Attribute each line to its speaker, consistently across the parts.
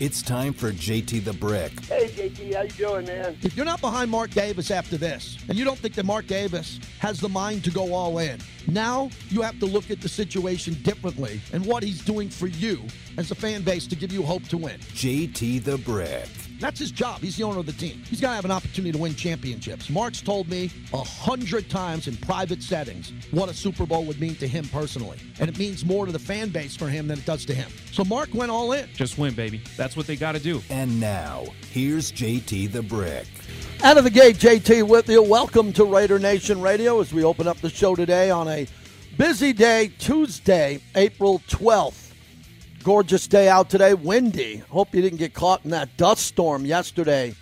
Speaker 1: It's time for JT the Brick.
Speaker 2: Hey, JT, how you doing, man?
Speaker 3: If you're not behind Mark Davis after this, and you don't think that Mark Davis has the mind to go all in, now you have to look at the situation differently and what he's doing for you as a fan base to give you hope to win.
Speaker 1: JT the Brick.
Speaker 3: That's his job. He's the owner of the team. He's got to have an opportunity to win championships. Mark's told me a hundred times in private settings what a Super Bowl would mean to him personally. And it means more to the fan base for him than it does to him. So Mark went all in.
Speaker 4: Just win, baby. That's what they got to do.
Speaker 1: And now, here's JT the Brick.
Speaker 3: Out of the gate, JT with you. Welcome to Raider Nation Radio as we open up the show today on a busy day, Tuesday, April 12th. Gorgeous day out today, windy. Hope you didn't get caught in that dust storm yesterday.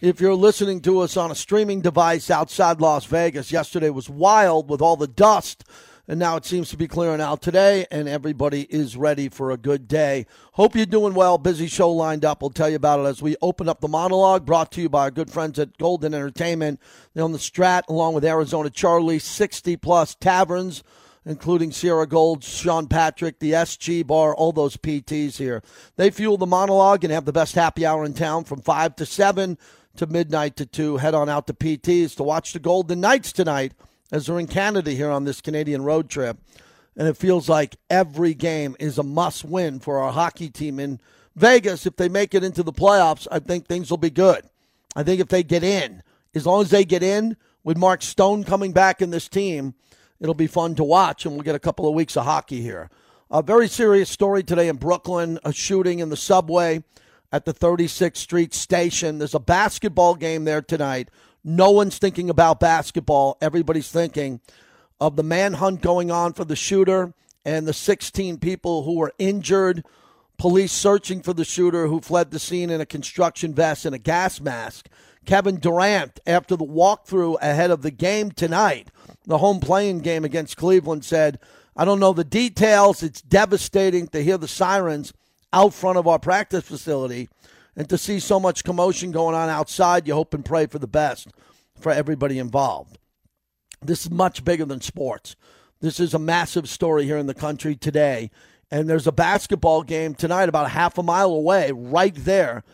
Speaker 3: If you're listening to us on a streaming device outside Las Vegas, yesterday was wild with all the dust, and now it seems to be clearing out today, and everybody is ready for a good day. Hope you're doing well. Busy show lined up. We'll tell you about it as we open up the monologue brought to you by our good friends at Golden Entertainment. They're on the Strat, along with Arizona Charlie, 60 plus taverns including Sierra Gold, Sean Patrick, the SG Bar, all those PTs here. They fuel the monologue and have the best happy hour in town from 5 to 7 to midnight to 2. Head on out to PTs to watch the Golden Knights tonight as they're in Canada here on this Canadian road trip. And it feels like every game is a must win for our hockey team in Vegas. If they make it into the playoffs, I think things will be good. I think if they get in, as long as they get in, with Mark Stone coming back in this team, It'll be fun to watch, and we'll get a couple of weeks of hockey here. A very serious story today in Brooklyn a shooting in the subway at the 36th Street station. There's a basketball game there tonight. No one's thinking about basketball. Everybody's thinking of the manhunt going on for the shooter and the 16 people who were injured. Police searching for the shooter who fled the scene in a construction vest and a gas mask. Kevin Durant, after the walkthrough ahead of the game tonight, the home playing game against Cleveland, said, I don't know the details. It's devastating to hear the sirens out front of our practice facility and to see so much commotion going on outside. You hope and pray for the best for everybody involved. This is much bigger than sports. This is a massive story here in the country today. And there's a basketball game tonight about half a mile away, right there.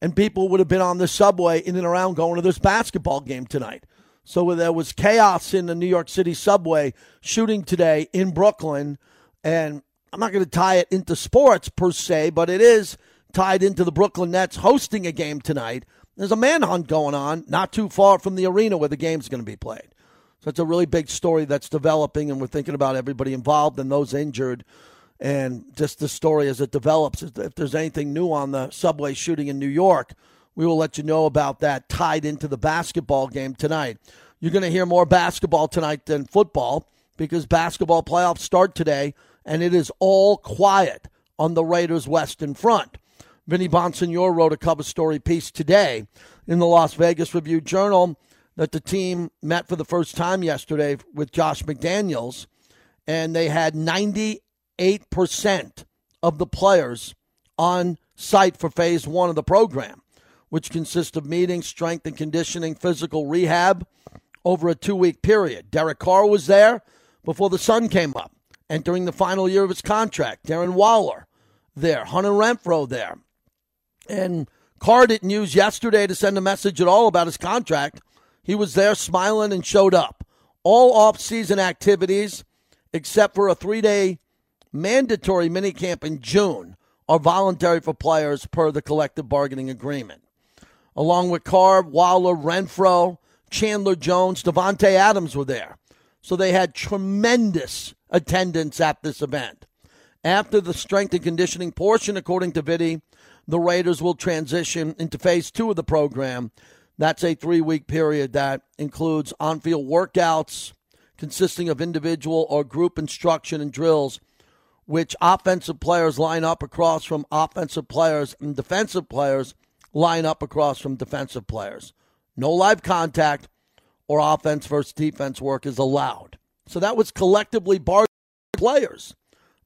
Speaker 3: And people would have been on the subway in and around going to this basketball game tonight. So there was chaos in the New York City subway shooting today in Brooklyn. And I'm not going to tie it into sports per se, but it is tied into the Brooklyn Nets hosting a game tonight. There's a manhunt going on not too far from the arena where the game's going to be played. So it's a really big story that's developing, and we're thinking about everybody involved and those injured and just the story as it develops. If there's anything new on the subway shooting in New York, we will let you know about that tied into the basketball game tonight. You're going to hear more basketball tonight than football because basketball playoffs start today, and it is all quiet on the Raiders' Western Front. Vinny Bonsignore wrote a cover story piece today in the Las Vegas Review Journal that the team met for the first time yesterday with Josh McDaniels, and they had 98% of the players on site for phase one of the program which consists of meetings, strength and conditioning, physical rehab over a two week period. Derek Carr was there before the sun came up, entering the final year of his contract. Darren Waller there, Hunter Renfrow there. And Carr didn't use yesterday to send a message at all about his contract. He was there smiling and showed up. All off-season activities, except for a three-day mandatory minicamp in June, are voluntary for players per the collective bargaining agreement along with Carr, Waller, Renfrow, Chandler Jones, Davante Adams were there. So they had tremendous attendance at this event. After the strength and conditioning portion, according to Vinny, the Raiders will transition into phase two of the program. That's a three week period that includes on field workouts consisting of individual or group instruction and drills, which offensive players line up across from offensive players and defensive players line up across from defensive players. No live contact or offense versus defense work is allowed. So that was collectively barred players,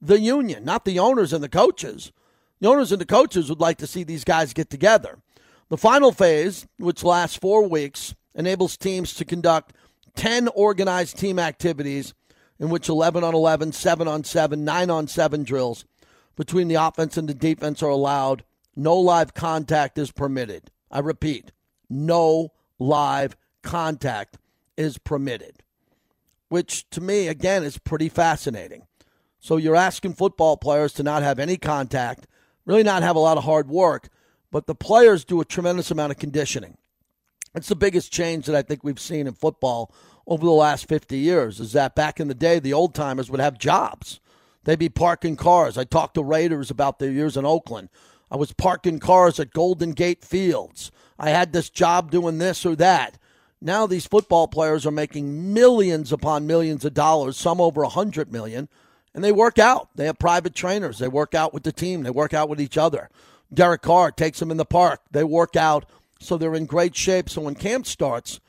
Speaker 3: the union, not the owners and the coaches. The owners and the coaches would like to see these guys get together. The final phase, which lasts four weeks, enables teams to conduct 10 organized team activities in which 11 on 11, 7 on 7, 9 on 7 drills between the offense and the defense are allowed no live contact is permitted. I repeat, no live contact is permitted, which to me, again, is pretty fascinating. So you're asking football players to not have any contact, really not have a lot of hard work, but the players do a tremendous amount of conditioning. It's the biggest change that I think we've seen in football over the last 50 years is that back in the day, the old timers would have jobs. They'd be parking cars. I talked to Raiders about their years in Oakland. I was parking cars at Golden Gate Fields. I had this job doing this or that. Now these football players are making millions upon millions of dollars, some over a hundred million, and they work out. They have private trainers. They work out with the team. They work out with each other. Derek Carr takes them in the park. They work out so they're in great shape. So when camp starts,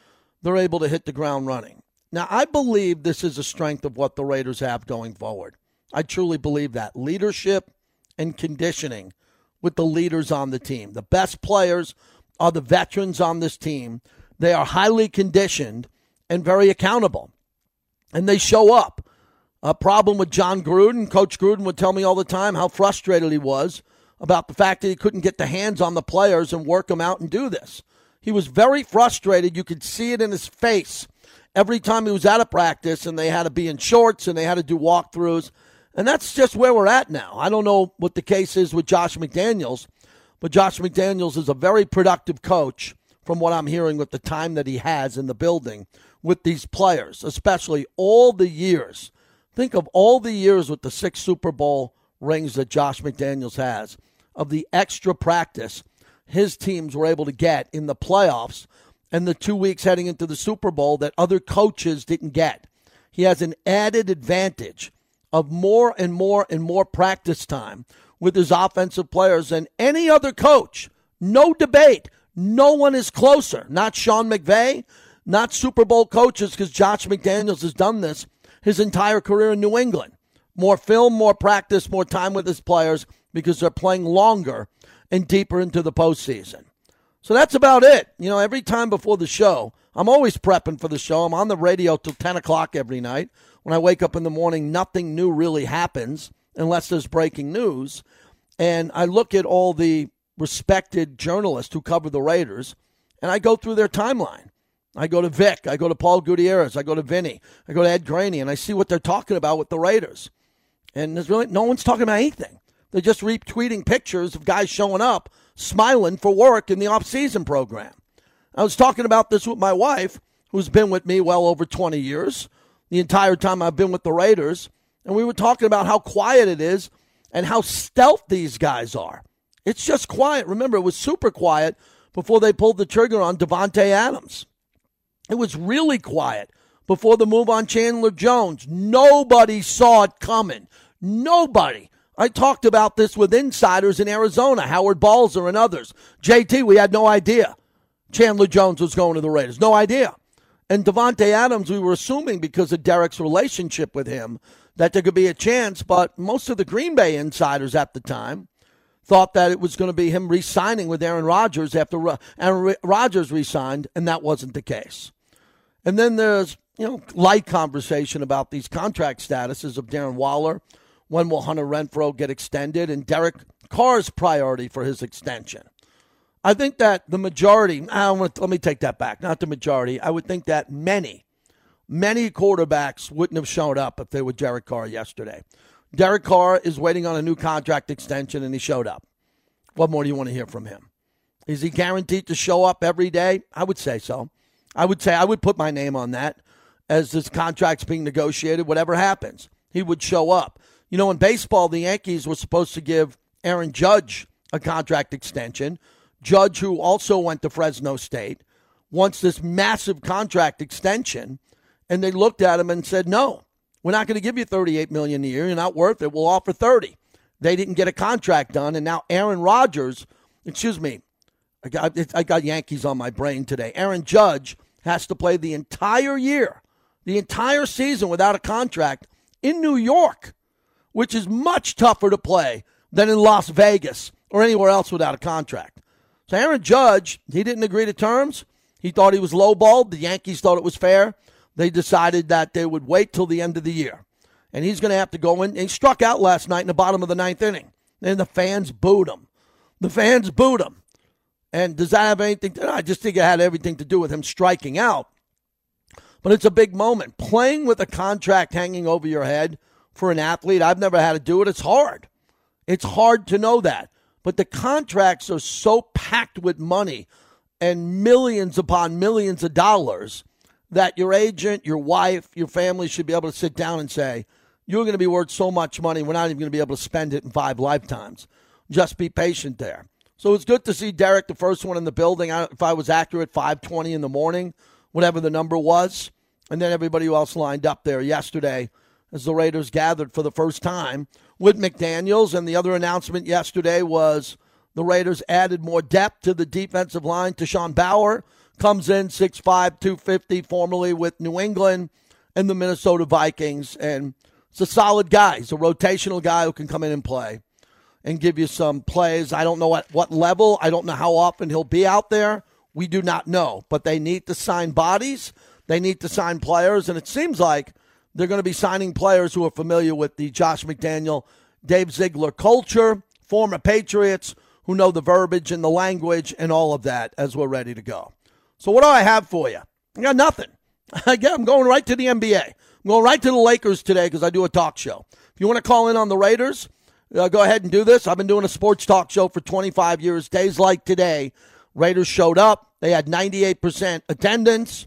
Speaker 3: they're able to hit the ground running. Now, I believe this is a strength of what the Raiders have going forward. I truly believe that. Leadership and conditioning with the leaders on the team. The best players are the veterans on this team. They are highly conditioned and very accountable, and they show up. A problem with John Gruden, Coach Gruden would tell me all the time how frustrated he was about the fact that he couldn't get the hands on the players and work them out and do this. He was very frustrated. You could see it in his face every time he was out of practice and they had to be in shorts and they had to do walkthroughs. And that's just where we're at now. I don't know what the case is with Josh McDaniels, but Josh McDaniels is a very productive coach from what I'm hearing with the time that he has in the building with these players, especially all the years. Think of all the years with the six Super Bowl rings that Josh McDaniels has, of the extra practice his teams were able to get in the playoffs and the two weeks heading into the Super Bowl that other coaches didn't get. He has an added advantage of more and more and more practice time with his offensive players than any other coach. No debate. No one is closer. Not Sean McVay, not Super Bowl coaches, because Josh McDaniels has done this his entire career in New England more film, more practice, more time with his players because they're playing longer and deeper into the postseason. So that's about it. You know, every time before the show, I'm always prepping for the show. I'm on the radio till 10 o'clock every night. When I wake up in the morning, nothing new really happens unless there's breaking news. And I look at all the respected journalists who cover the Raiders, and I go through their timeline. I go to Vic, I go to Paul Gutierrez, I go to Vinny, I go to Ed Graney, and I see what they're talking about with the Raiders. And there's really no one's talking about anything. They're just retweeting pictures of guys showing up, smiling for work in the off-season program. I was talking about this with my wife, who's been with me well over 20 years, the entire time I've been with the Raiders, and we were talking about how quiet it is and how stealth these guys are. It's just quiet. Remember, it was super quiet before they pulled the trigger on Davante Adams. It was really quiet before the move on Chandler Jones. Nobody saw it coming. Nobody. I talked about this with insiders in Arizona, Howard Balzer and others. JT, we had no idea Chandler Jones was going to the Raiders. No idea. And Davante Adams, we were assuming because of Derek's relationship with him that there could be a chance, but most of the Green Bay insiders at the time thought that it was going to be him re-signing with Aaron Rodgers after Aaron Rodgers re-signed, and that wasn't the case. And then there's you know light conversation about these contract statuses of Darren Waller when will Hunter Renfrow get extended? And Derek Carr's priority for his extension. I think that the majority, I want let me take that back, not the majority. I would think that many, many quarterbacks wouldn't have shown up if they were Derek Carr yesterday. Derek Carr is waiting on a new contract extension and he showed up. What more do you want to hear from him? Is he guaranteed to show up every day? I would say so. I would say I would put my name on that as this contract's being negotiated, whatever happens. He would show up. You know, in baseball, the Yankees were supposed to give Aaron Judge a contract extension. Judge, who also went to Fresno State, wants this massive contract extension, and they looked at him and said, "No, we're not going to give you 38 million a year. You're not worth it. We'll offer 30." They didn't get a contract done, and now Aaron Rodgers, excuse me, I got I got Yankees on my brain today. Aaron Judge has to play the entire year, the entire season without a contract in New York which is much tougher to play than in Las Vegas or anywhere else without a contract. So Aaron Judge, he didn't agree to terms. He thought he was lowballed. The Yankees thought it was fair. They decided that they would wait till the end of the year. And he's going to have to go in. He struck out last night in the bottom of the ninth inning. And the fans booed him. The fans booed him. And does that have anything to I just think it had everything to do with him striking out. But it's a big moment. Playing with a contract hanging over your head for an athlete, I've never had to do it. It's hard. It's hard to know that. But the contracts are so packed with money and millions upon millions of dollars that your agent, your wife, your family should be able to sit down and say, You're going to be worth so much money, we're not even going to be able to spend it in five lifetimes. Just be patient there. So it's good to see Derek, the first one in the building. if I was accurate, 5:20 in the morning, whatever the number was, and then everybody else lined up there yesterday as the Raiders gathered for the first time with McDaniels. And the other announcement yesterday was the Raiders added more depth to the defensive line. Tashawn Bower comes in 6'5", 250, formerly with New England and the Minnesota Vikings, and it's a solid guy. He's a rotational guy who can come in and play and give you some plays. I don't know at what level. I don't know how often he'll be out there. We do not know. But they need to sign bodies. They need to sign players. And it seems like they're going to be signing players who are familiar with the Josh McDaniel, Dave Ziegler culture, former Patriots who know the verbiage and the language and all of that as we're ready to go. So, what do I have for you? I got nothing. I'm going right to the NBA. I'm going right to the Lakers today because I do a talk show. If you want to call in on the Raiders, uh, go ahead and do this. I've been doing a sports talk show for 25 years. Days like today, Raiders showed up. They had 98% attendance.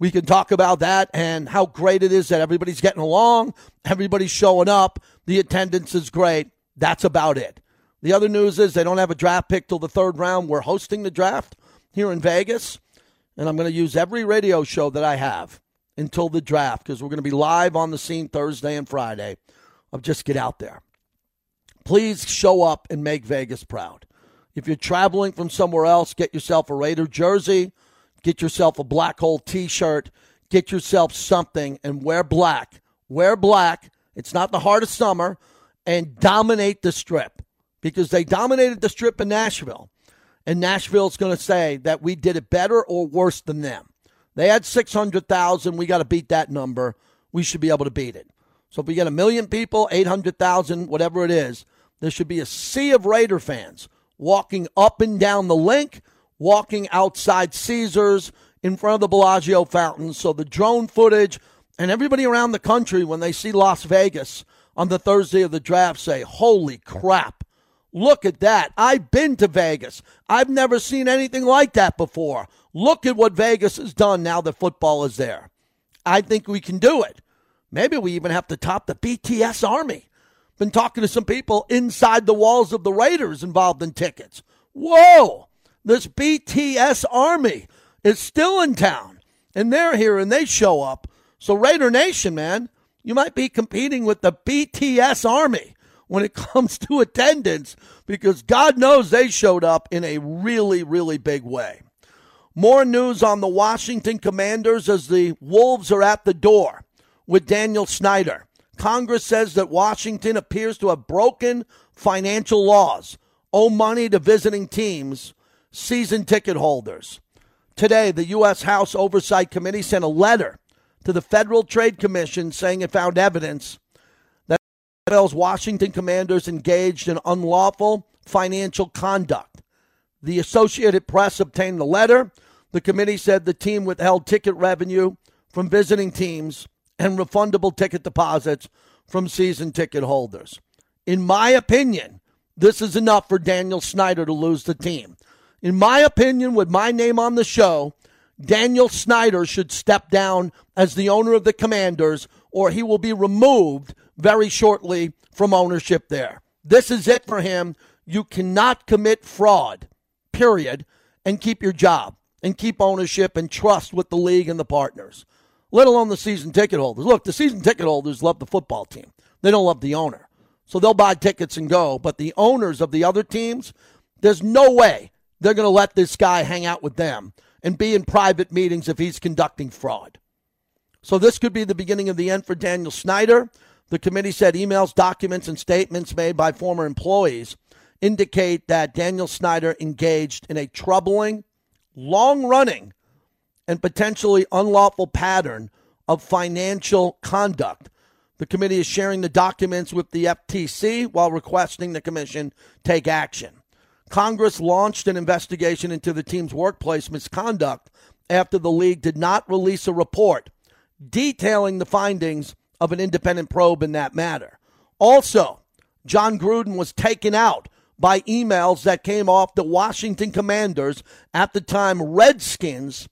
Speaker 3: We can talk about that and how great it is that everybody's getting along, everybody's showing up, the attendance is great. That's about it. The other news is they don't have a draft pick till the third round. We're hosting the draft here in Vegas, and I'm going to use every radio show that I have until the draft because we're going to be live on the scene Thursday and Friday. Of just get out there. Please show up and make Vegas proud. If you're traveling from somewhere else, get yourself a Raider jersey, get yourself a black hole t shirt, get yourself something and wear black. Wear black. It's not the heart of summer and dominate the strip because they dominated the strip in Nashville. And Nashville's going to say that we did it better or worse than them. They had 600,000. We got to beat that number. We should be able to beat it. So if we get a million people, 800,000, whatever it is, there should be a sea of Raider fans walking up and down the LINQ, walking outside Caesars in front of the Bellagio fountain. So the drone footage and everybody around the country, when they see Las Vegas on the Thursday of the draft, say, Holy crap, look at that. I've been to Vegas. I've never seen anything like that before. Look at what Vegas has done now that football is there. I think we can do it. Maybe we even have to top the BTS Army. Been talking to some people inside the walls of the Raiders involved in tickets. Whoa! This BTS Army is still in town, and they're here and they show up. So, Raider Nation, man, you might be competing with the BTS Army when it comes to attendance because God knows they showed up in a really, really big way. More news on the Washington Commanders as the Wolves are at the door with Daniel Snyder. Congress says that Washington appears to have broken financial laws, owe money to visiting teams, season ticket holders. Today, the U.S. House Oversight Committee sent a letter to the Federal Trade Commission saying it found evidence that NFL's Washington Commanders engaged in unlawful financial conduct. The Associated Press obtained the letter. The committee said the team withheld ticket revenue from visiting teams and refundable ticket deposits from season ticket holders. In my opinion, this is enough for Daniel Snyder to lose the team. In my opinion, with my name on the show, Daniel Snyder should step down as the owner of the Commanders, or he will be removed very shortly from ownership there. This is it for him. You cannot commit fraud, period, and keep your job and keep ownership and trust with the league and the partners let alone the season ticket holders. Look, the season ticket holders love the football team, they don't love the owner. So they'll buy tickets and go. But the owners of the other teams, there's no way they're going to let this guy hang out with them and be in private meetings if he's conducting fraud. So this could be the beginning of the end for Daniel Snyder. The committee said emails, documents, and statements made by former employees indicate that Daniel Snyder engaged in a troubling, long running and potentially unlawful pattern of financial conduct. The committee is sharing the documents with the FTC while requesting the commission take action. Congress launched an investigation into the team's workplace misconduct after the league did not release a report detailing the findings of an independent probe in that matter. Also, John Gruden was taken out by emails that came off the Washington Commanders at the time Redskins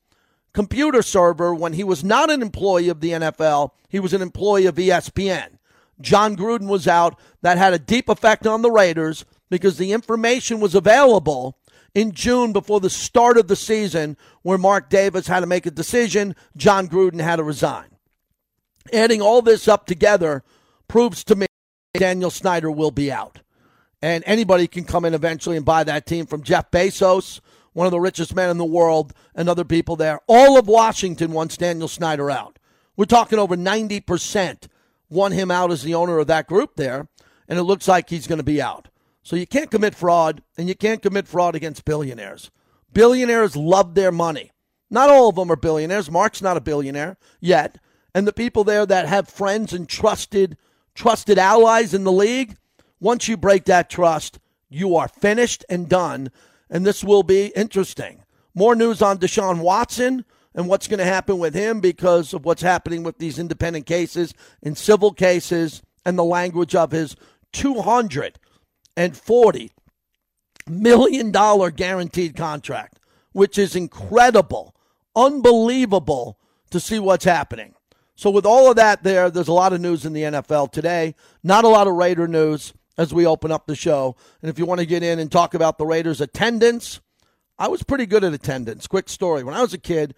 Speaker 3: computer server when he was not an employee of the NFL, he was an employee of ESPN. John Gruden was out. That had a deep effect on the Raiders because the information was available in June before the start of the season where Mark Davis had to make a decision. John Gruden had to resign. Adding all this up together proves to me Daniel Snyder will be out. And anybody can come in eventually and buy that team from Jeff Bezos, one of the richest men in the world, and other people there. All of Washington wants Daniel Snyder out. We're talking over 90% want him out as the owner of that group there, and it looks like he's going to be out. So you can't commit fraud, and you can't commit fraud against billionaires. Billionaires love their money. Not all of them are billionaires. Mark's not a billionaire yet. And the people there that have friends and trusted trusted allies in the league, once you break that trust, you are finished and done. And this will be interesting. More news on Deshaun Watson and what's going to happen with him because of what's happening with these independent cases and civil cases and the language of his $240 million guaranteed contract, which is incredible, unbelievable to see what's happening. So, with all of that there, there's a lot of news in the NFL today. Not a lot of Raider news as we open up the show. And if you want to get in and talk about the Raiders' attendance, I was pretty good at attendance. Quick story. When I was a kid,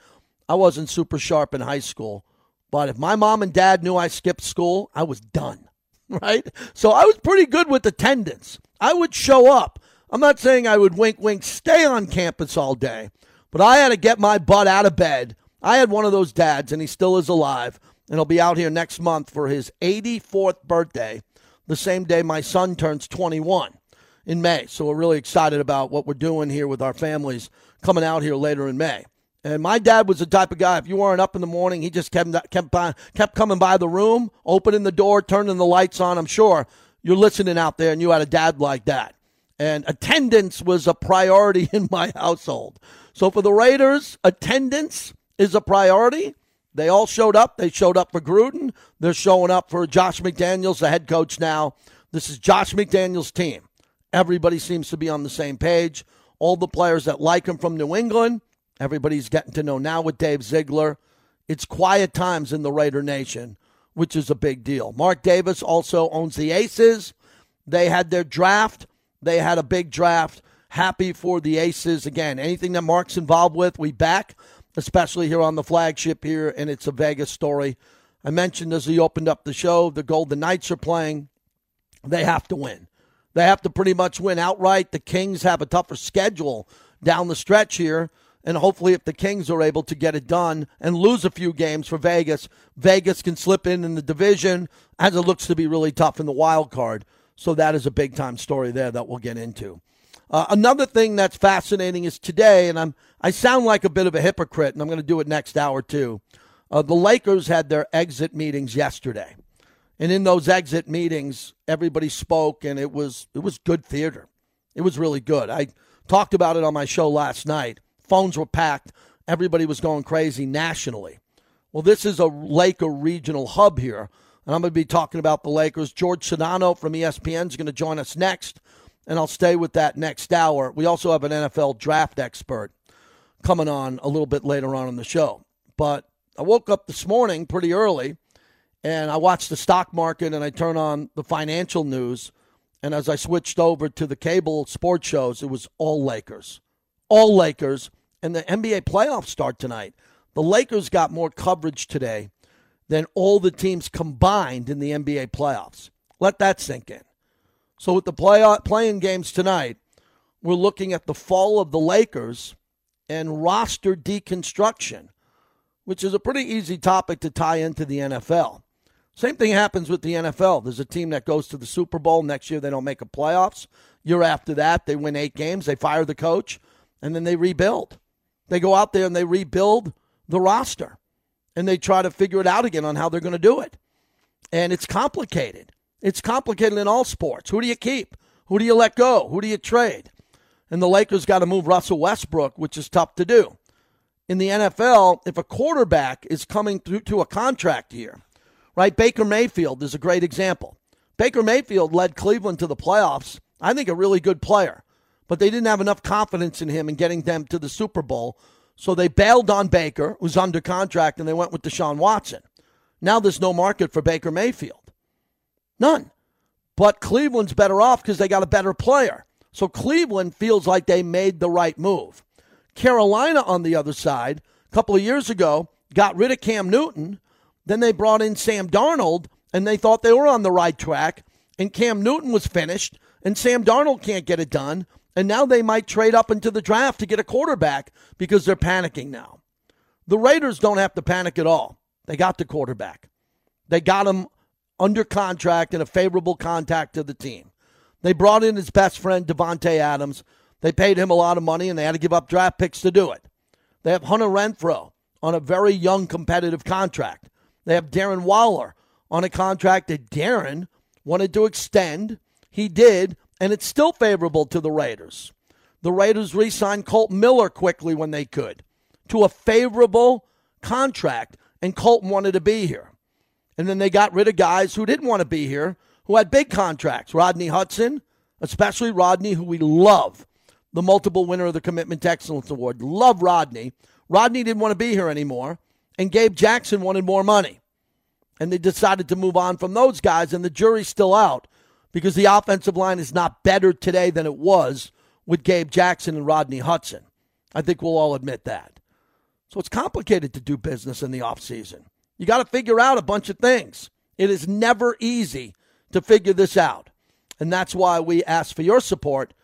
Speaker 3: I wasn't super sharp in high school. But if my mom and dad knew I skipped school, I was done. Right? So I was pretty good with attendance. I would show up. I'm not saying I would wink, wink, stay on campus all day, but I had to get my butt out of bed. I had one of those dads, and he still is alive and he'll be out here next month for his 84th birthday, the same day my son turns 21 in May. So we're really excited about what we're doing here with our families coming out here later in May. And my dad was the type of guy, if you weren't up in the morning, he just kept, kept, by, kept coming by the room, opening the door, turning the lights on. I'm sure you're listening out there and you had a dad like that. And attendance was a priority in my household. So for the Raiders, attendance is a priority. They all showed up. They showed up for Gruden. They're showing up for Josh McDaniels, the head coach now. This is Josh McDaniels' team. Everybody seems to be on the same page. All the players that like him from New England, everybody's getting to know now with Dave Ziegler. It's quiet times in the Raider Nation, which is a big deal. Mark Davis also owns the Aces. They had their draft. They had a big draft. Happy for the Aces. Again, anything that Mark's involved with, we back especially here on the flagship here, and it's a Vegas story. I mentioned as he opened up the show, the Golden Knights are playing. They have to win. They have to pretty much win outright. The Kings have a tougher schedule down the stretch here. And hopefully, if the Kings are able to get it done and lose a few games for Vegas, Vegas can slip in in the division as it looks to be really tough in the wild card. So that is a big time story there that we'll get into. Uh, another thing that's fascinating is today, and I'm I sound like a bit of a hypocrite, and I'm going to do it next hour too. Uh, the Lakers had their exit meetings yesterday, and in those exit meetings, everybody spoke, and it was it was good theater. It was really good. I talked about it on my show last night. Phones were packed. Everybody was going crazy nationally. Well, this is a Laker regional hub here, and I'm going to be talking about the Lakers. George Sedano from ESPN is going to join us next and I'll stay with that next hour. We also have an NFL draft expert coming on a little bit later on in the show. But I woke up this morning pretty early and I watched the stock market and I turned on the financial news. And as I switched over to the cable sports shows, it was all Lakers. All Lakers. And the NBA playoffs start tonight. The Lakers got more coverage today than all the teams combined in the NBA playoffs. Let that sink in. So with the play playing games tonight, we're looking at the fall of the Lakers and roster deconstruction, which is a pretty easy topic to tie into the NFL. Same thing happens with the NFL. There's a team that goes to the Super Bowl. Next year, they don't make a playoffs. Year after that, they win eight games. They fire the coach, and then they rebuild. They go out there and they rebuild the roster, and they try to figure it out again on how they're going to do it. And it's complicated. It's complicated in all sports. Who do you keep? Who do you let go? Who do you trade? and the Lakers got to move Russell Westbrook, which is tough to do. In the NFL, if a quarterback is coming through to a contract year, right? Baker Mayfield is a great example. Baker Mayfield led Cleveland to the playoffs. I think a really good player, but they didn't have enough confidence in him in getting them to the Super Bowl. So they bailed on Baker, who's under contract, and they went with Deshaun Watson. Now there's no market for Baker Mayfield. None. But Cleveland's better off because they got a better player. So Cleveland feels like they made the right move. Carolina, on the other side, a couple of years ago, got rid of Cam Newton. Then they brought in Sam Darnold, and they thought they were on the right track. And Cam Newton was finished, and Sam Darnold can't get it done. And now they might trade up into the draft to get a quarterback because they're panicking now. The Raiders don't have to panic at all. They got the quarterback. They got him under contract and a favorable contact to the team. They brought in his best friend, Davante Adams. They paid him a lot of money and they had to give up draft picks to do it. They have Hunter Renfrow on a very young competitive contract. They have Darren Waller on a contract that Darren wanted to extend. He did, and it's still favorable to the Raiders. The Raiders re signed Colt Miller quickly when they could to a favorable contract, and Kolton wanted to be here. And then they got rid of guys who didn't want to be here, who had big contracts. Rodney Hudson, especially Rodney, who we love, the multiple winner of the Commitment Excellence Award. Love Rodney. Rodney didn't want to be here anymore, and Gabe Jackson wanted more money. And they decided to move on from those guys, and the jury's still out because the offensive line is not better today than it was with Gabe Jackson and Rodney Hudson. I think we'll all admit that. So it's complicated to do business in the offseason. You got to figure out a bunch of things. It is never easy to figure this out. And that's why we ask for your support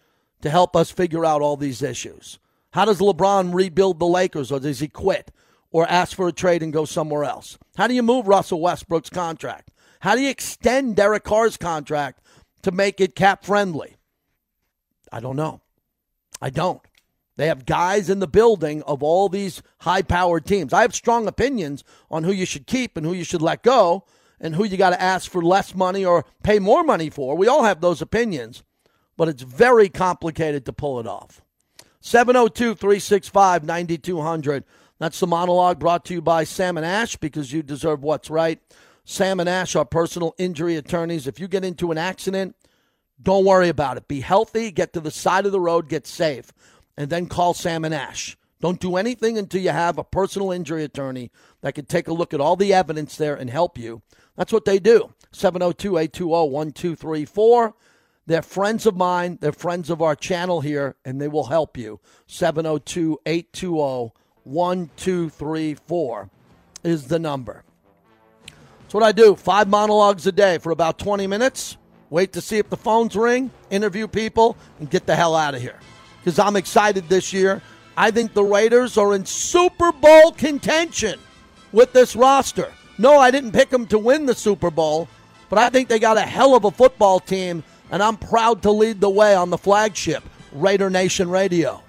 Speaker 3: to help us figure out all these issues. How does LeBron rebuild the Lakers, or does he quit or ask for a trade and go somewhere else? How do you move Russell Westbrook's contract? How do you extend Derek Carr's contract to make it cap friendly? I don't know. I don't. They have guys in the building of all these high powered teams. I have strong opinions on who you should keep and who you should let go and who you got to ask for less money or pay more money for. We all have those opinions, but it's very complicated to pull it off. 702 365 9200. That's the monologue brought to you by Sam and Ash because you deserve what's right. Sam and Ash are personal injury attorneys. If you get into an accident, don't worry about it. Be healthy, get to the side of the road, get safe and then call Sam and Ash. Don't do anything until you have a personal injury attorney that can take a look at all the evidence there and help you. That's what they do. 702 820 1234. They're friends of mine. They're friends of our channel here, and they will help you. 702 820 1234 is the number. That's what I do. Five monologues a day for about 20 minutes. Wait to see if the phones ring, interview people, and get the hell out of here because I'm excited this year. I think the Raiders are in Super Bowl contention with this roster. No, I didn't pick them to win the Super Bowl, but I think they got a hell of a football team, and I'm proud to lead the way on the flagship, Raider Nation Radio.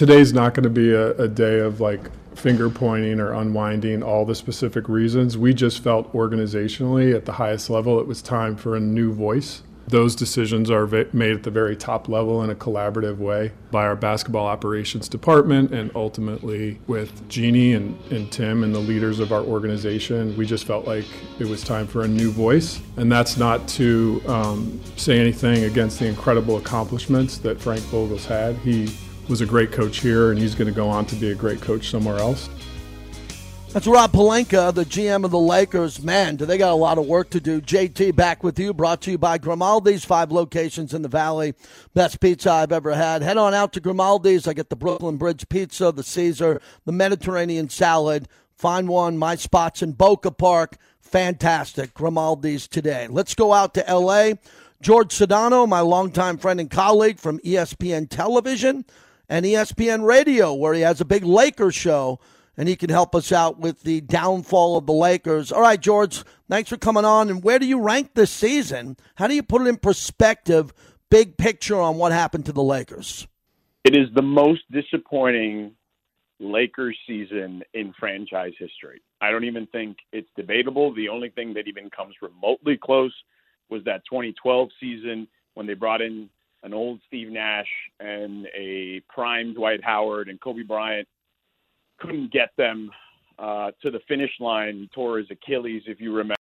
Speaker 5: Today's not going to be a, a, day of like finger pointing or unwinding all the specific reasons. We just felt organizationally at the highest level it was time for a new voice. Those decisions are made at the very top level in a collaborative way by our basketball operations department and ultimately with Jeannie and, and Tim and the leaders of our organization. We just felt like it was time for a new voice. And that's not to um, say anything against the incredible accomplishments that Frank Vogel's had. He was a great coach here, and he's going to go on to be a great coach somewhere else.
Speaker 3: That's Rob Pelinka, the GM of the Lakers. Man, do they got a lot of work to do. JT back with you, brought to you by Grimaldi's, five locations in the Valley. Best pizza I've ever had. Head on out to Grimaldi's. I get the Brooklyn Bridge pizza, the Caesar, the Mediterranean salad. Find one. My spot's in Boca Park. Fantastic. Grimaldi's today. Let's go out to L.A. George Sedano, my longtime friend and colleague from ESPN Television and ESPN Radio, where he has a big Lakers show, and he can help us out with the downfall of the Lakers. All right, George, thanks for coming on. And where do you rank this season? How do you put it in perspective big picture on what happened to the Lakers.
Speaker 2: It is the most disappointing Lakers season in franchise history. I don't even think it's debatable. The only thing that even comes remotely close was that 2012 season when they brought in an old Steve Nash and a prime Dwight Howard and Kobe Bryant couldn't get them uh, to the finish line. He tore his Achilles, if you remember.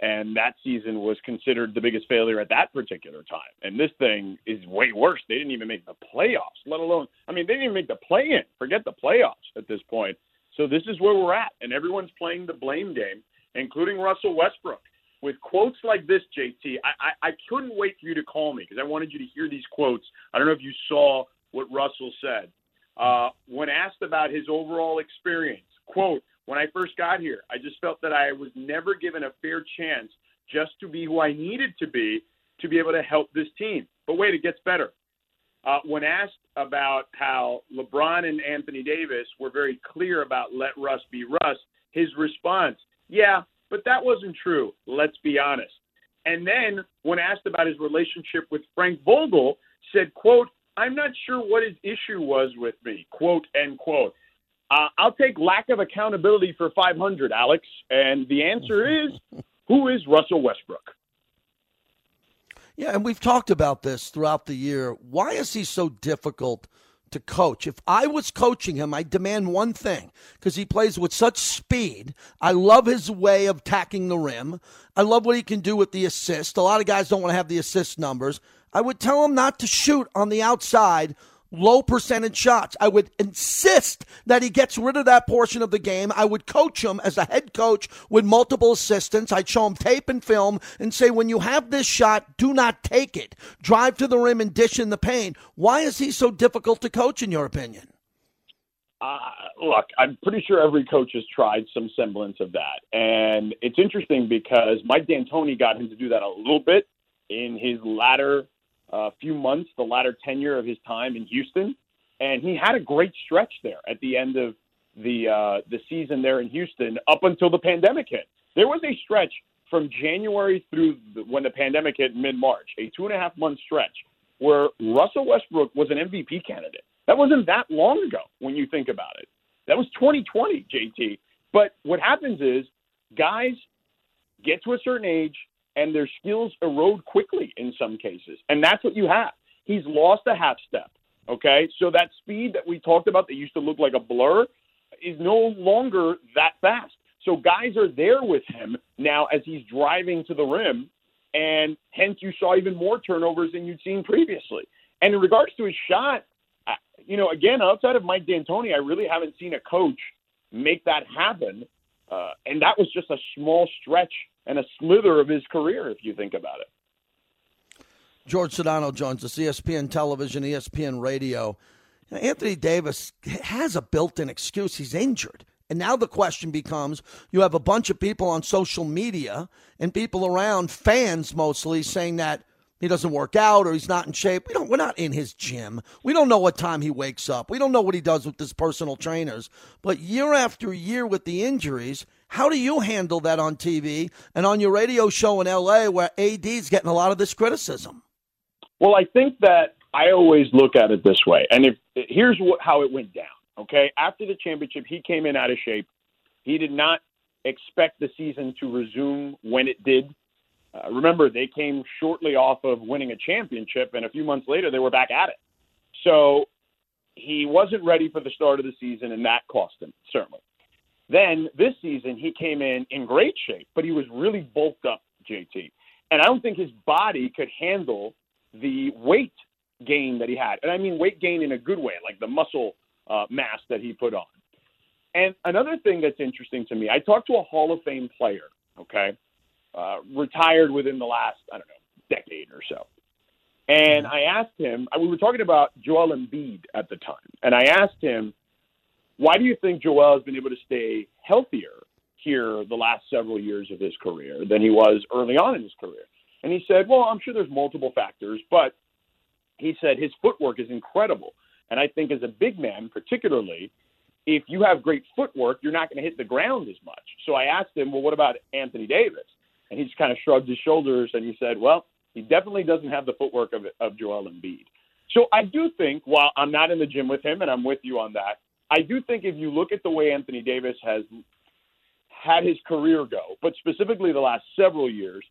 Speaker 2: And that season was considered the biggest failure at that particular time. And this thing is way worse. They didn't even make the playoffs, let alone, I mean, they didn't even make the play in. Forget the playoffs at this point. So this is where we're at. And everyone's playing the blame game, including Russell Westbrook with quotes like this, JT, I, I, I couldn't wait for you to call me because I wanted you to hear these quotes. I don't know if you saw what Russell said. Uh, when asked about his overall experience, quote, when I first got here, I just felt that I was never given a fair chance just to be who I needed to be to be able to help this team. But wait, it gets better. Uh, when asked about how LeBron and Anthony Davis were very clear about let Russ be Russ, his response, yeah, but that wasn't true. Let's be honest. And then when asked about his relationship with Frank Vogel, said, quote, I'm not sure what his issue was with me, quote, end quote. Uh, I'll take lack of accountability for 500, Alex. And the answer is, who is Russell Westbrook?
Speaker 3: Yeah, and we've talked about this throughout the year. Why is he so difficult to coach. If I was coaching him, I'd demand one thing because he plays with such speed. I love his way of tacking the rim. I love what he can do with the assist. A lot of guys don't want to have the assist numbers. I would tell him not to shoot on the outside low percentage shots. I would insist that he gets rid of that portion of the game. I would coach him as a head coach with multiple assistants. I'd show him tape and film and say, when you have this shot, do not take it. Drive to the rim and dish in the paint. Why is he so difficult to coach, in your opinion?
Speaker 2: Uh, look, I'm pretty sure every coach has tried some semblance of that. And it's interesting because Mike D'Antoni got him to do that a little bit in his latter a few months, the latter tenure of his time in Houston, and he had a great stretch there at the end of the uh, the season there in Houston up until the pandemic hit. There was a stretch from January through the, when the pandemic hit mid March, a two and a half month stretch where Russell Westbrook was an MVP candidate. That wasn't that long ago when you think about it. That was 2020, JT. But what happens is guys get to a certain age, and their skills erode quickly in some cases. And that's what you have. He's lost a half step. Okay. So that speed that we talked about that used to look like a blur is no longer that fast. So guys are there with him now as he's driving to the rim. And hence you saw even more turnovers than you'd seen previously. And in regards to his shot, you know, again, outside of Mike D'Antoni, I really haven't seen a coach make that happen. Uh, and that was just a small stretch and a slither of his career, if you think about it.
Speaker 3: George Sedano joins us, ESPN Television, ESPN Radio. Anthony Davis has a built in excuse. He's injured. And now the question becomes you have a bunch of people on social media and people around, fans mostly, saying that he doesn't work out or he's not in shape. We don't we're not in his gym. We don't know what time he wakes up. We don't know what he does with his personal trainers. But year after year with the injuries, how do you handle that on TV and on your radio show in LA where AD's getting a lot of this criticism?
Speaker 2: Well, I think that I always look at it this way. And if here's what, how it went down. Okay. After the championship, he came in out of shape. He did not expect the season to resume when it did. Uh, remember, they came shortly off of winning a championship, and a few months later, they were back at it. So he wasn't ready for the start of the season, and that cost him, certainly. Then this season, he came in in great shape, but he was really bulked up, JT. And I don't think his body could handle the weight gain that he had. And I mean weight gain in a good way, like the muscle uh, mass that he put on. And another thing that's interesting to me, I talked to a Hall of Fame player, okay, uh, retired within the last, I don't know, decade or so. And I asked him, we were talking about Joel Embiid at the time, and I asked him, why do you think Joel has been able to stay healthier here the last several years of his career than he was early on in his career? And he said, Well, I'm sure there's multiple factors, but he said his footwork is incredible. And I think as a big man, particularly, if you have great footwork, you're not going to hit the ground as much. So I asked him, Well, what about Anthony Davis? And he just kind of shrugged his shoulders and he said, Well, He definitely doesn't have the footwork of, of Joel Embiid. So I do think, while I'm not in the gym with him, and I'm with you on that, I do think if you look at the way Anthony Davis has had his career go, but specifically the last several years,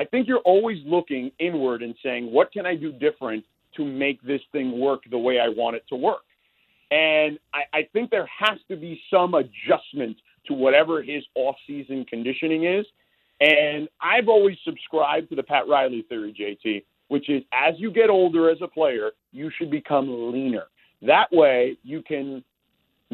Speaker 2: I think you're always looking inward and saying, what can I do different to make this thing work the way I want it to work? And I, I think there has to be some adjustment to whatever his off-season conditioning is. And I've always subscribed to the Pat Riley theory, JT, which is as you get older as a player, you should become leaner. That way, you can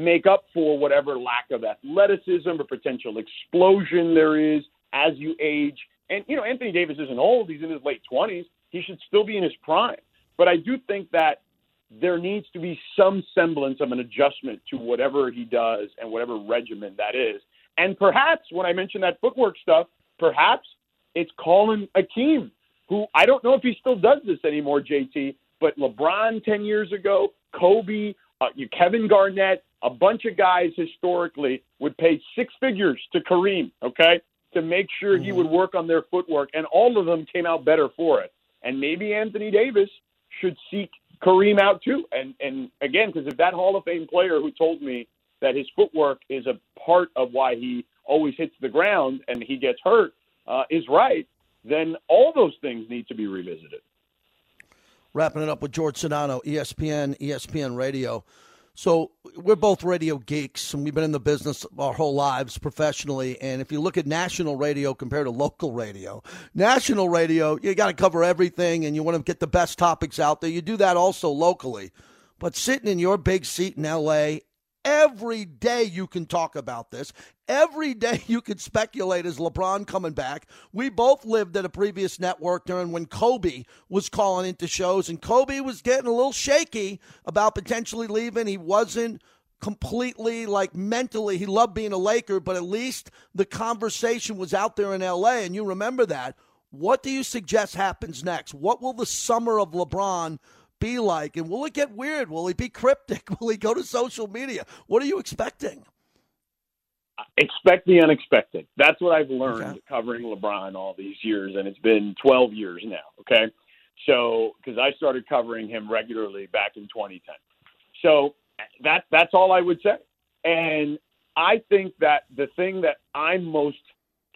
Speaker 2: make up for whatever lack of athleticism or potential explosion there is as you age. And, you know, Anthony Davis isn't old, he's in his late 20s. He should still be in his prime. But I do think that there needs to be some semblance of an adjustment to whatever he does and whatever regimen that is. And perhaps when I mention that footwork stuff, perhaps it's Colin Hakeem, who I don't know if he still does this anymore, JT, but LeBron 10 years ago, Kobe, uh, Kevin Garnett, a bunch of guys historically would pay six figures to Kareem, okay, to make sure mm-hmm. he would work on their footwork, and all of them came out better for it. And maybe Anthony Davis should seek Kareem out too. And and again, because if that Hall of Fame player who told me that his footwork is a part of why he always hits the ground and he gets hurt uh, is right, then all those things need to be revisited.
Speaker 3: Wrapping it up with George Sedano, ESPN, ESPN Radio. So we're both radio geeks, and we've been in the business our whole lives professionally. And if you look at national radio compared to local radio, national radio you got to cover everything, and you want to get the best topics out there. You do that also locally, but sitting in your big seat in L.A. Every day you can talk about this. Every day you can speculate is LeBron coming back. We both lived at a previous network during when Kobe was calling into shows, and Kobe was getting a little shaky about potentially leaving. He wasn't completely like mentally he loved being a Laker, but at least the conversation was out there in LA and you remember that. What do you suggest happens next? What will the summer of LeBron be like? And will it get weird? Will he be cryptic? Will he go to social media? What are you expecting?
Speaker 2: Expect the unexpected. That's what I've learned okay. covering LeBron all these years, and it's been 12 years now. Okay. So, because I started covering him regularly back in 2010. So, that, that's all I would say. And I think that the thing that I'm most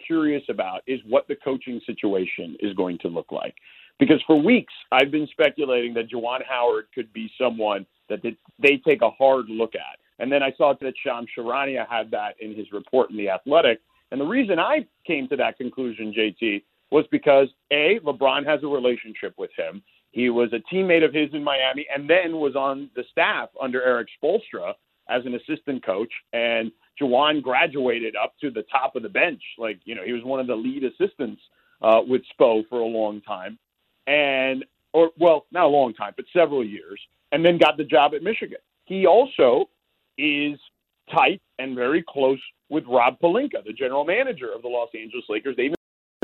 Speaker 2: curious about is what the coaching situation is going to look like. Because for weeks, I've been speculating that Juwan Howard could be someone that they take a hard look at. And then I saw that Shams Charania had that in his report in The Athletic. And the reason I came to that conclusion, JT, was because A, LeBron has a relationship with him. He was a teammate of his in Miami and then was on the staff under Erik Spoelstra as an assistant coach. And Juwan graduated up to the top of the bench. Like, you know, he was one of the lead assistants uh, with Spo for a long time and or well, not a long time, but several years, and then got the job at Michigan. He also is tight and very close with Rob Pelinka, the general manager of the Los Angeles Lakers. They even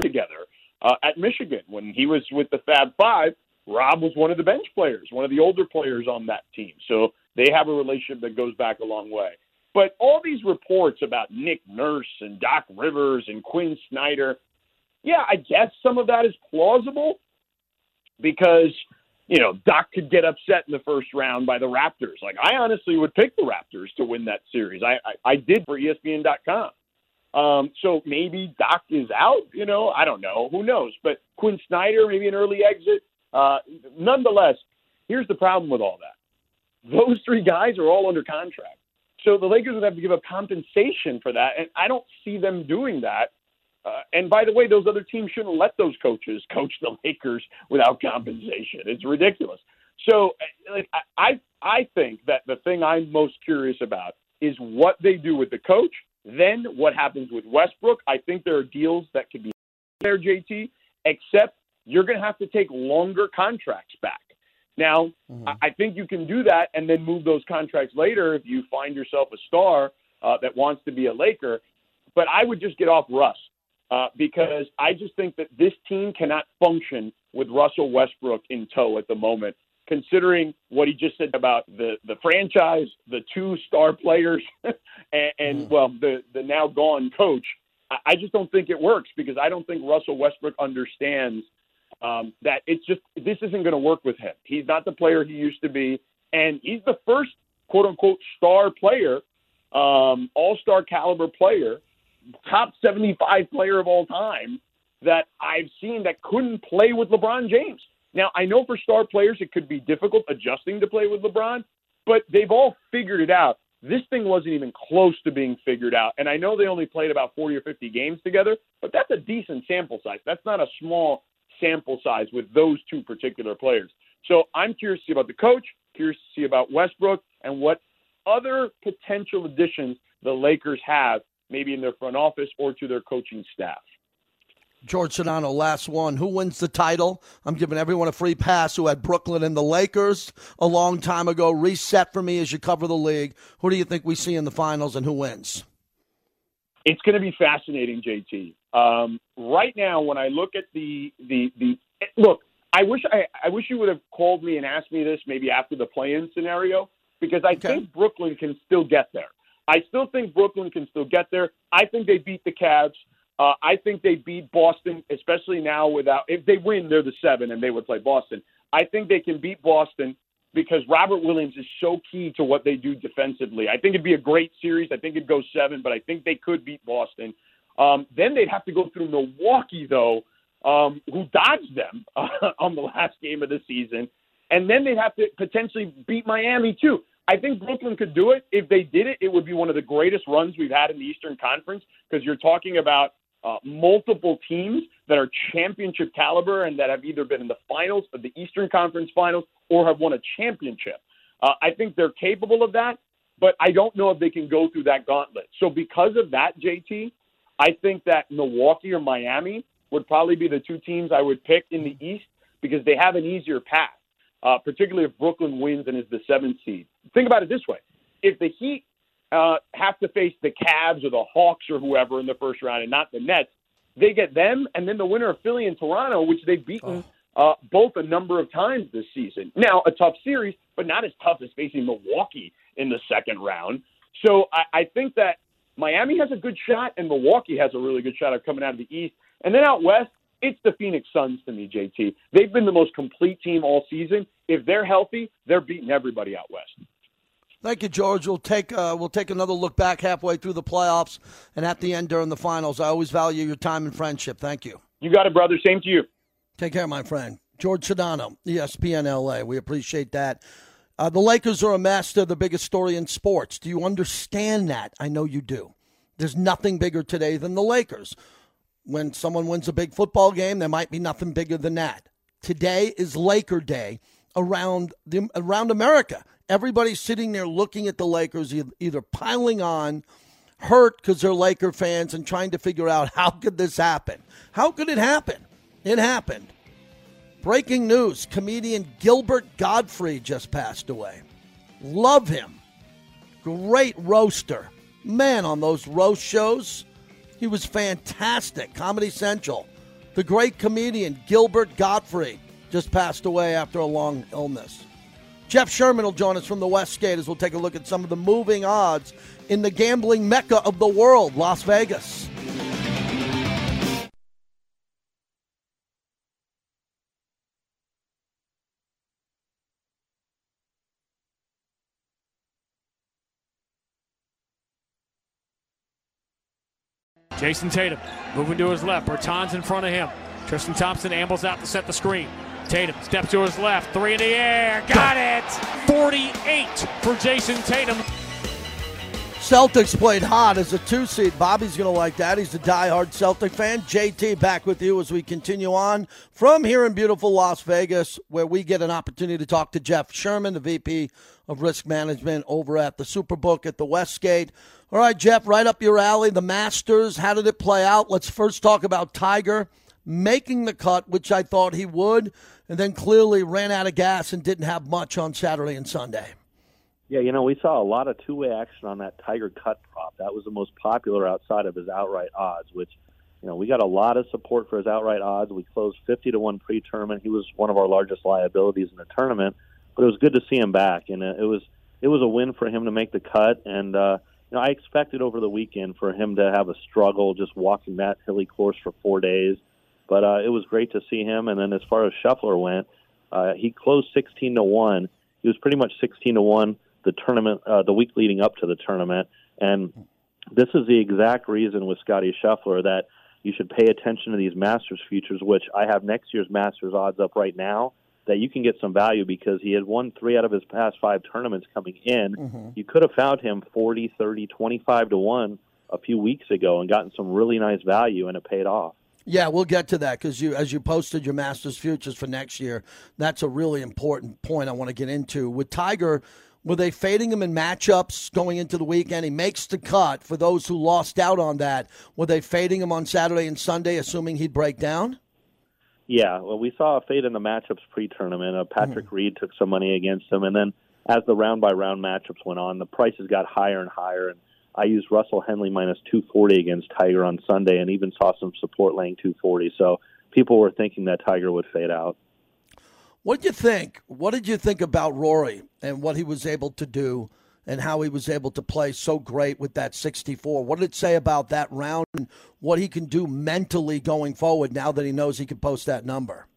Speaker 2: together uh, at Michigan when he was with the Fab Five. Rob was one of the bench players, one of the older players on that team. So they have a relationship that goes back a long way. But all these reports about Nick Nurse and Doc Rivers and Quinn Snyder, yeah, I guess some of that is plausible because you know Doc could get upset in the first round by the Raptors. Like I honestly would pick the Raptors to win that series. I I, I did for ESPN.com. Um, so maybe Doc is out. You know, I don't know. Who knows? But Quinn Snyder, maybe an early exit. Uh, nonetheless, here's the problem with all that. Those three guys are all under contract. So the Lakers would have to give up compensation for that, and I don't see them doing that uh, and by the way, those other teams shouldn't let those coaches coach the Lakers without compensation. It's ridiculous. So, uh, like, I I think that the thing I'm most curious about is what they do with the coach. Then what happens with Westbrook? I think there are deals that could be there, JT. Except you're going to have to take longer contracts back. Now, mm-hmm. I think you can do that and then move those contracts later if you find yourself a star uh, that wants to be a Laker. But I would just get off Russ uh, because I just think that this team cannot function with Russell Westbrook in tow at the moment, considering what he just said about the, the franchise, the two star players, and, and mm. well, the, the now gone coach. I, I just don't think it works because I don't think Russell Westbrook understands um, that it's just this isn't going to work with him. He's not the player he used to be, and he's the first quote unquote star player, um, all star caliber player, top 75 player of all time that I've seen that couldn't play with LeBron James. Now, I know for star players it could be difficult adjusting to play with LeBron, but they've all figured it out. This thing wasn't even close to being figured out. And I know they only played about 40 or 50 games together, but that's a decent sample size. That's not a small sample size with those two particular players. So I'm curious to see about the coach, curious to see about Westbrook, and what other potential additions the Lakers have, maybe in their front office or to their coaching staff.
Speaker 3: George Sedano, last one. Who wins the title? I'm giving everyone a free pass who had Brooklyn and the Lakers a long time ago. Reset for me as you cover the league. Who do you think we see in the finals and who wins?
Speaker 2: It's going to be fascinating, JT. Um, right now, when I look at the the the look, I wish I, I wish you would have called me and asked me this maybe after the play-in scenario because I okay. think Brooklyn can still get there. I still think Brooklyn can still get there. I think they beat the Cavs. Uh, I think they beat Boston, especially now without. If they win, they're the seven, and they would play Boston. I think they can beat Boston because Robert Williams is so key to what they do defensively. I think it'd be a great series. I think it'd go seven, but I think they could beat Boston. Um, then they'd have to go through Milwaukee, though, um, who dodged them uh, on the last game of the season. And then they'd have to potentially beat Miami, too. I think Brooklyn could do it. If they did it, it would be one of the greatest runs we've had in the Eastern Conference because you're talking about uh, multiple teams that are championship caliber and that have either been in the finals of the Eastern Conference finals or have won a championship. Uh, I think they're capable of that, but I don't know if they can go through that gauntlet. So, because of that, JT, I think that Milwaukee or Miami would probably be the two teams I would pick in the East because they have an easier path, uh, particularly if Brooklyn wins and is the seventh seed. Think about it this way if the Heat uh, have to face the Cavs or the Hawks or whoever in the first round and not the Nets, they get them and then the winner of Philly and Toronto, which they've beaten oh. uh, both a number of times this season. Now, a tough series, but not as tough as facing Milwaukee in the second round. So I, I think that Miami has a good shot and Milwaukee has a really good shot of coming out of the East. And then out West, it's the Phoenix Suns to me, JT. They've been the most complete team all season. If they're healthy, they're beating everybody out West.
Speaker 3: Thank you, George. We'll take uh, we'll take another look back halfway through the playoffs and at the end during the finals. I always value your time and friendship. Thank you.
Speaker 2: You got it, brother. Same to you.
Speaker 3: Take care, my friend. George Sedano, ESPN LA. We appreciate that. Uh, the Lakers are a master, the biggest story in sports. Do you understand that? I know you do. There's nothing bigger today than the Lakers. When someone wins a big football game, there might be nothing bigger than that. Today is Laker Day around the, around America. Everybody's sitting there looking at the Lakers, either piling on, hurt because they're Laker fans, and trying to figure out how could this happen? How could it happen? It happened. Breaking news comedian Gilbert Gottfried just passed away. Love him. Great roaster. Man, on those roast shows, he was fantastic. Comedy Central. The great comedian Gilbert Gottfried just passed away after a long illness. Jeff Sherman will join us from the Westgate as we'll take a look at some of the moving odds in the gambling mecca of the world, Las Vegas.
Speaker 6: Jayson Tatum moving to his left. Bertans in front of him. Tristan Thompson ambles out to set the screen. Tatum steps to his left, three in the air, got it! 48 for Jayson Tatum.
Speaker 3: Celtics played hot as a two seed. Bobby's going to like that. He's a die-hard Celtic fan. JT back with you as we continue on from here in beautiful Las Vegas, where we get an opportunity to talk to Jeff Sherman, the VP of Risk Management over at the Superbook at the Westgate. All right, Jeff, right up your alley. The Masters, how did it play out? Let's first talk about Tiger making the cut, which I thought he would, and then clearly ran out of gas and didn't have much on Saturday and Sunday.
Speaker 7: Yeah, you know, we saw a lot of two way action on that Tiger cut prop. That was the most popular outside of his outright odds, which, you know, we got a lot of support for his outright odds. We closed 50 to 1 pre tournament. He was one of our largest liabilities in the tournament, but it was good to see him back. And it was, it was a win for him to make the cut. And, uh, you know, I expected over the weekend for him to have a struggle just walking that hilly course for four days But uh, it was great to see him. And then as far as Scheffler went, uh, he closed 16 to one. He was pretty much 16 to one the tournament, uh, the week leading up to the tournament, and this is the exact reason with Scotty Scheffler that you should pay attention to these Masters futures, which I have next year's Masters odds up right now. That you can get some value because he had won three out of his past five tournaments coming in. Mm-hmm. You could have found him 40, 30, 25 to 1 a few weeks ago and gotten some really nice value, and it paid off.
Speaker 3: Yeah, we'll get to that because you, as you posted your Masters futures for next year, that's a really important point I want to get into. With Tiger, were they fading him in matchups going into the weekend? He makes the cut. For those who lost out on that, were they fading him on Saturday and Sunday, assuming he'd break down?
Speaker 7: Yeah, well, we saw a fade in the matchups pre-tournament. Uh, Patrick mm-hmm. Reed took some money against him, and then as the round by round matchups went on, the prices got higher and higher. And I used Russell Henley minus 240 against Tiger on Sunday, and even saw some support laying 240. So people were thinking that Tiger would fade out.
Speaker 3: What did you think? What did you think about Rory and what he was able to do and how he was able to play so great with that 64? What did it say about that round and what he can do mentally going forward now that he knows he can post that number?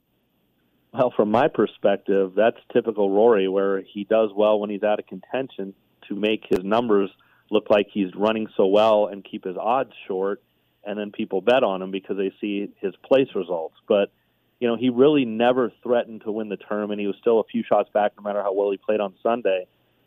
Speaker 7: Well, from my perspective, that's typical Rory, where he does well when he's out of contention to make his numbers look like he's running so well and keep his odds short, and then people bet on him because they see his place results. But you know, he really never threatened to win the tournament. He was still a few shots back no matter how well he played on Sunday.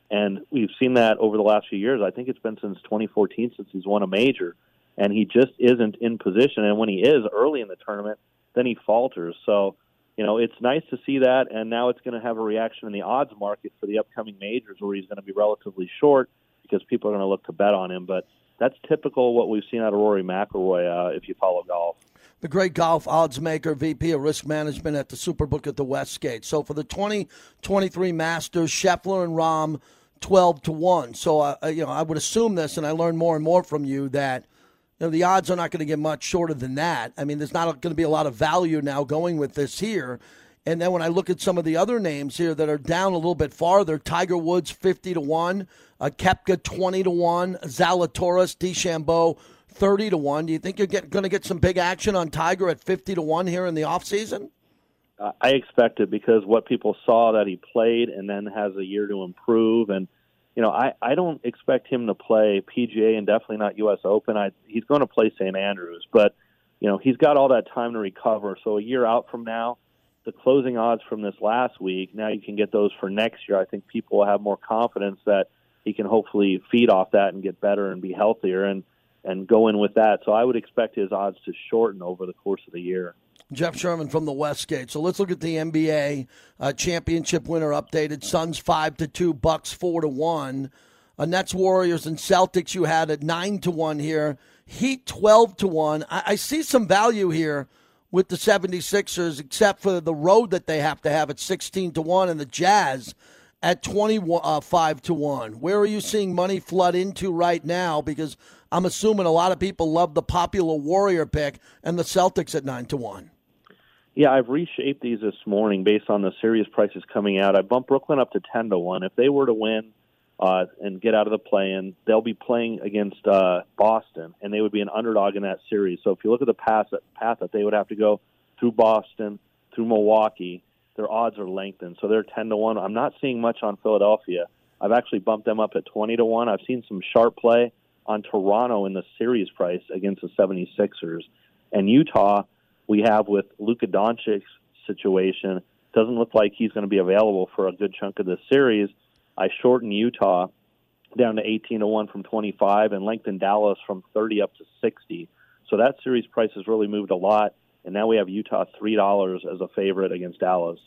Speaker 7: And we've seen that over the last few years. I think it's been since 2014 since he's won a major. And he just isn't in position. And when he is early in the tournament, then he falters. So, you know, it's nice to see that. And now it's going to have a reaction in the odds market for the upcoming majors where he's going to be relatively short because people are going to look to bet on him. But that's typical what we've seen out of Rory McIlroy uh, if you follow golf
Speaker 3: the great golf odds maker, VP of Risk Management at the Superbook at the Westgate. So for the 2023 Masters, Scheffler and Rahm 12 to 1. So, uh, uh, you know, I would assume this, and I learned more and more from you that you know, the odds are not going to get much shorter than that. I mean, there's not going to be a lot of value now going with this here. And then when I look at some of the other names here that are down a little bit farther, Tiger Woods 50 to 1, uh, Koepka 20 to 1, Zalatoris, DeChambeau 30 to 1. Do you think you're going to get some big action on Tiger at 50 to 1 here in the offseason?
Speaker 7: Uh, I expect it because what people saw that he played and then has a year to improve. And, you know, I, I don't expect him to play PGA and definitely not U.S. Open. I, he's going to play St. Andrews, but, you know, he's got all that time to recover. So a year out from now, the closing odds from this last week, now you can get those for next year. I think people will have more confidence that he can hopefully feed off that and get better and be healthier. And, and go in with that. So I would expect his odds to shorten over the course of the year.
Speaker 3: Jeff Sherman from the Westgate. So let's look at the NBA uh, championship winner updated. Suns five to two, Bucks four to one. Uh, Nets, Warriors, and Celtics you had at nine to one here. Heat twelve to one. I, I see some value here with the 76ers, except for the road that they have to have at 16 to 1 and the Jazz at 25 uh, to 1. Where are you seeing money flood into right now? Because I'm assuming a lot of people love the popular Warrior pick and the Celtics at 9 to 1.
Speaker 7: Yeah, I've reshaped these this morning based on the series prices coming out. I bumped Brooklyn up to 10 to 1. If they were to win uh, and get out of the play in, they'll be playing against uh, Boston, and they would be an underdog in that series. So if you look at the path, path that they would have to go through Boston, through Milwaukee, their odds are lengthened. So they're 10 to 1. I'm not seeing much on Philadelphia. I've actually bumped them up at 20 to 1. I've seen some sharp play on Toronto in the series price against the 76ers. And Utah, we have with Luka Doncic's situation, doesn't look like he's going to be available for a good chunk of this series. I shorten Utah down to 18 to 1 from 25 and lengthened Dallas from 30 up to 60. So that series price has really moved a lot. And now we have Utah $3 as a favorite against Dallas.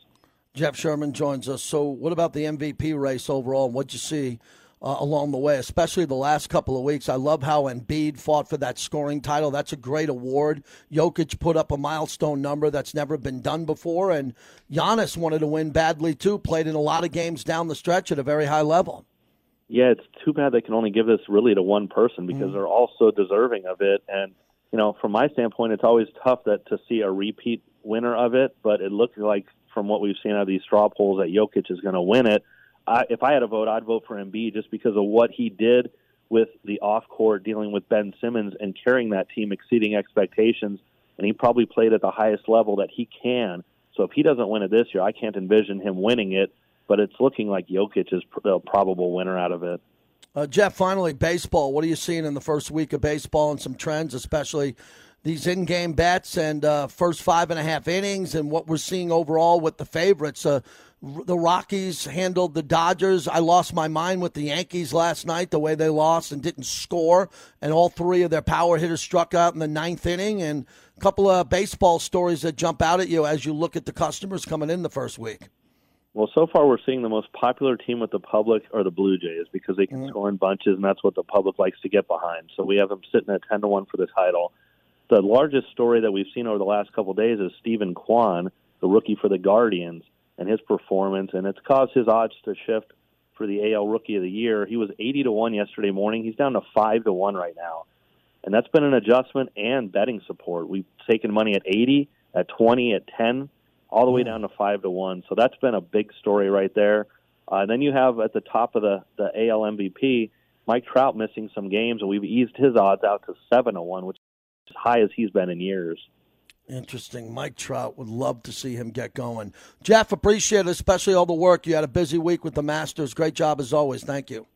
Speaker 3: Jeff Sherman joins us. So, what about the MVP race overall? What'd you see uh, along the way, especially the last couple of weeks. I love how Embiid fought for that scoring title. That's a great award. Jokic put up a milestone number that's never been done before, and Giannis wanted to win badly too. Played in a lot of games down the stretch at a very high level.
Speaker 7: Yeah, it's too bad they can only give this really to one person because mm. they're all so deserving of it. And you know, from my standpoint, it's always tough that to see a repeat winner of it. But it looks like from what we've seen out of these straw polls that Jokic is going to win it. I, if I had a vote, I'd vote for Embiid just because of what he did with the off court dealing with Ben Simmons and carrying that team, exceeding expectations, and he probably played at the highest level that he can. So if he doesn't win it this year, I can't envision him winning it. But it's looking like Jokic is the probable winner out of it.
Speaker 3: Uh, Jeff, finally, baseball. What are you seeing in the first week of baseball and some trends, especially these in game bets and uh, first five and a half innings and what we're seeing overall with the favorites? Uh, the Rockies handled the Dodgers. I lost my mind with the Yankees last night, the way they lost and didn't score, and all three of their power hitters struck out in the ninth inning. And a couple of baseball stories that jump out at you as you look at the customers coming in the first week.
Speaker 7: Well, so far we're seeing the most popular team with the public are the Blue Jays because they can mm-hmm. score in bunches, and that's what the public likes to get behind. So we have them sitting at ten to one for the title. The largest story that we've seen over the last couple of days is Steven Kwan, the rookie for the Guardians, and his performance, and it's caused his odds to shift for the AL Rookie of the Year. He was eighty to one yesterday morning. He's down to five to one right now, and that's been an adjustment and betting support. We've taken money at eighty, at twenty, at ten all the way down to five to one. So that's been a big story right there. Uh, and then you have at the top of the the AL MVP, Mike Trout missing some games, and we've eased his odds out to seven to one, which is as high as he's been in years.
Speaker 3: Interesting. Mike Trout would love to see him get going. Jeff, appreciate it, especially all the work. You had a busy week with the Masters. Great job as always. Thank you.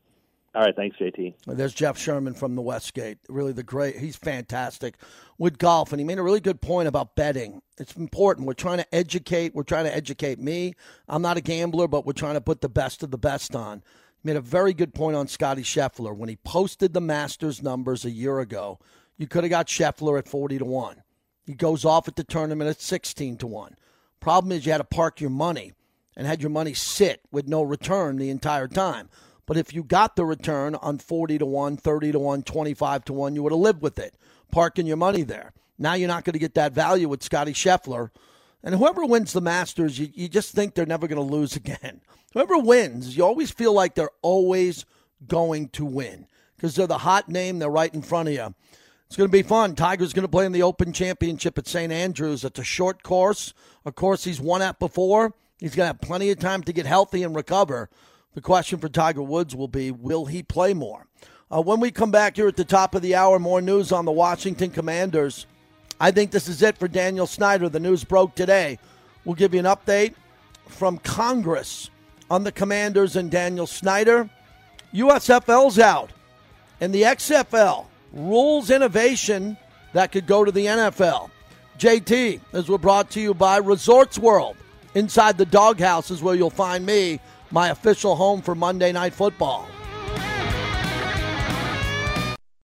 Speaker 7: All right, thanks, JT.
Speaker 3: There's Jeff Sherman from the Westgate. Really, the great. He's fantastic with golf, and he made a really good point about betting. It's important. We're trying to educate. We're trying to educate me. I'm not a gambler, but we're trying to put the best of the best on. He made a very good point on Scotty Scheffler when he posted the Masters numbers a year ago. You could have got Scheffler at 40 to one. He goes off at the tournament at 16 to one. Problem is, you had to park your money and had your money sit with no return the entire time. But if you got the return on 40 to 1, 30 to 1, 25 to 1, you would have lived with it, parking your money there. Now you're not going to get that value with Scotty Scheffler. And whoever wins the Masters, you, you just think they're never going to lose again. Whoever wins, you always feel like they're always going to win because they're the hot name, they're right in front of you. It's going to be fun. Tiger's going to play in the Open Championship at St. Andrews. It's a short course, a course he's won at before. He's going to have plenty of time to get healthy and recover. The question for Tiger Woods will be will he play more? Uh, when we come back here at the top of the hour, more news on the Washington Commanders. I think this is it for Daniel Snyder. The news broke today. We'll give you an update from Congress on the Commanders and Daniel Snyder. USFL's out, and the XFL rules innovation that could go to the NFL. JT, as we're brought to you by Resorts World. Inside the doghouse is where you'll find me my official home for Monday Night Football.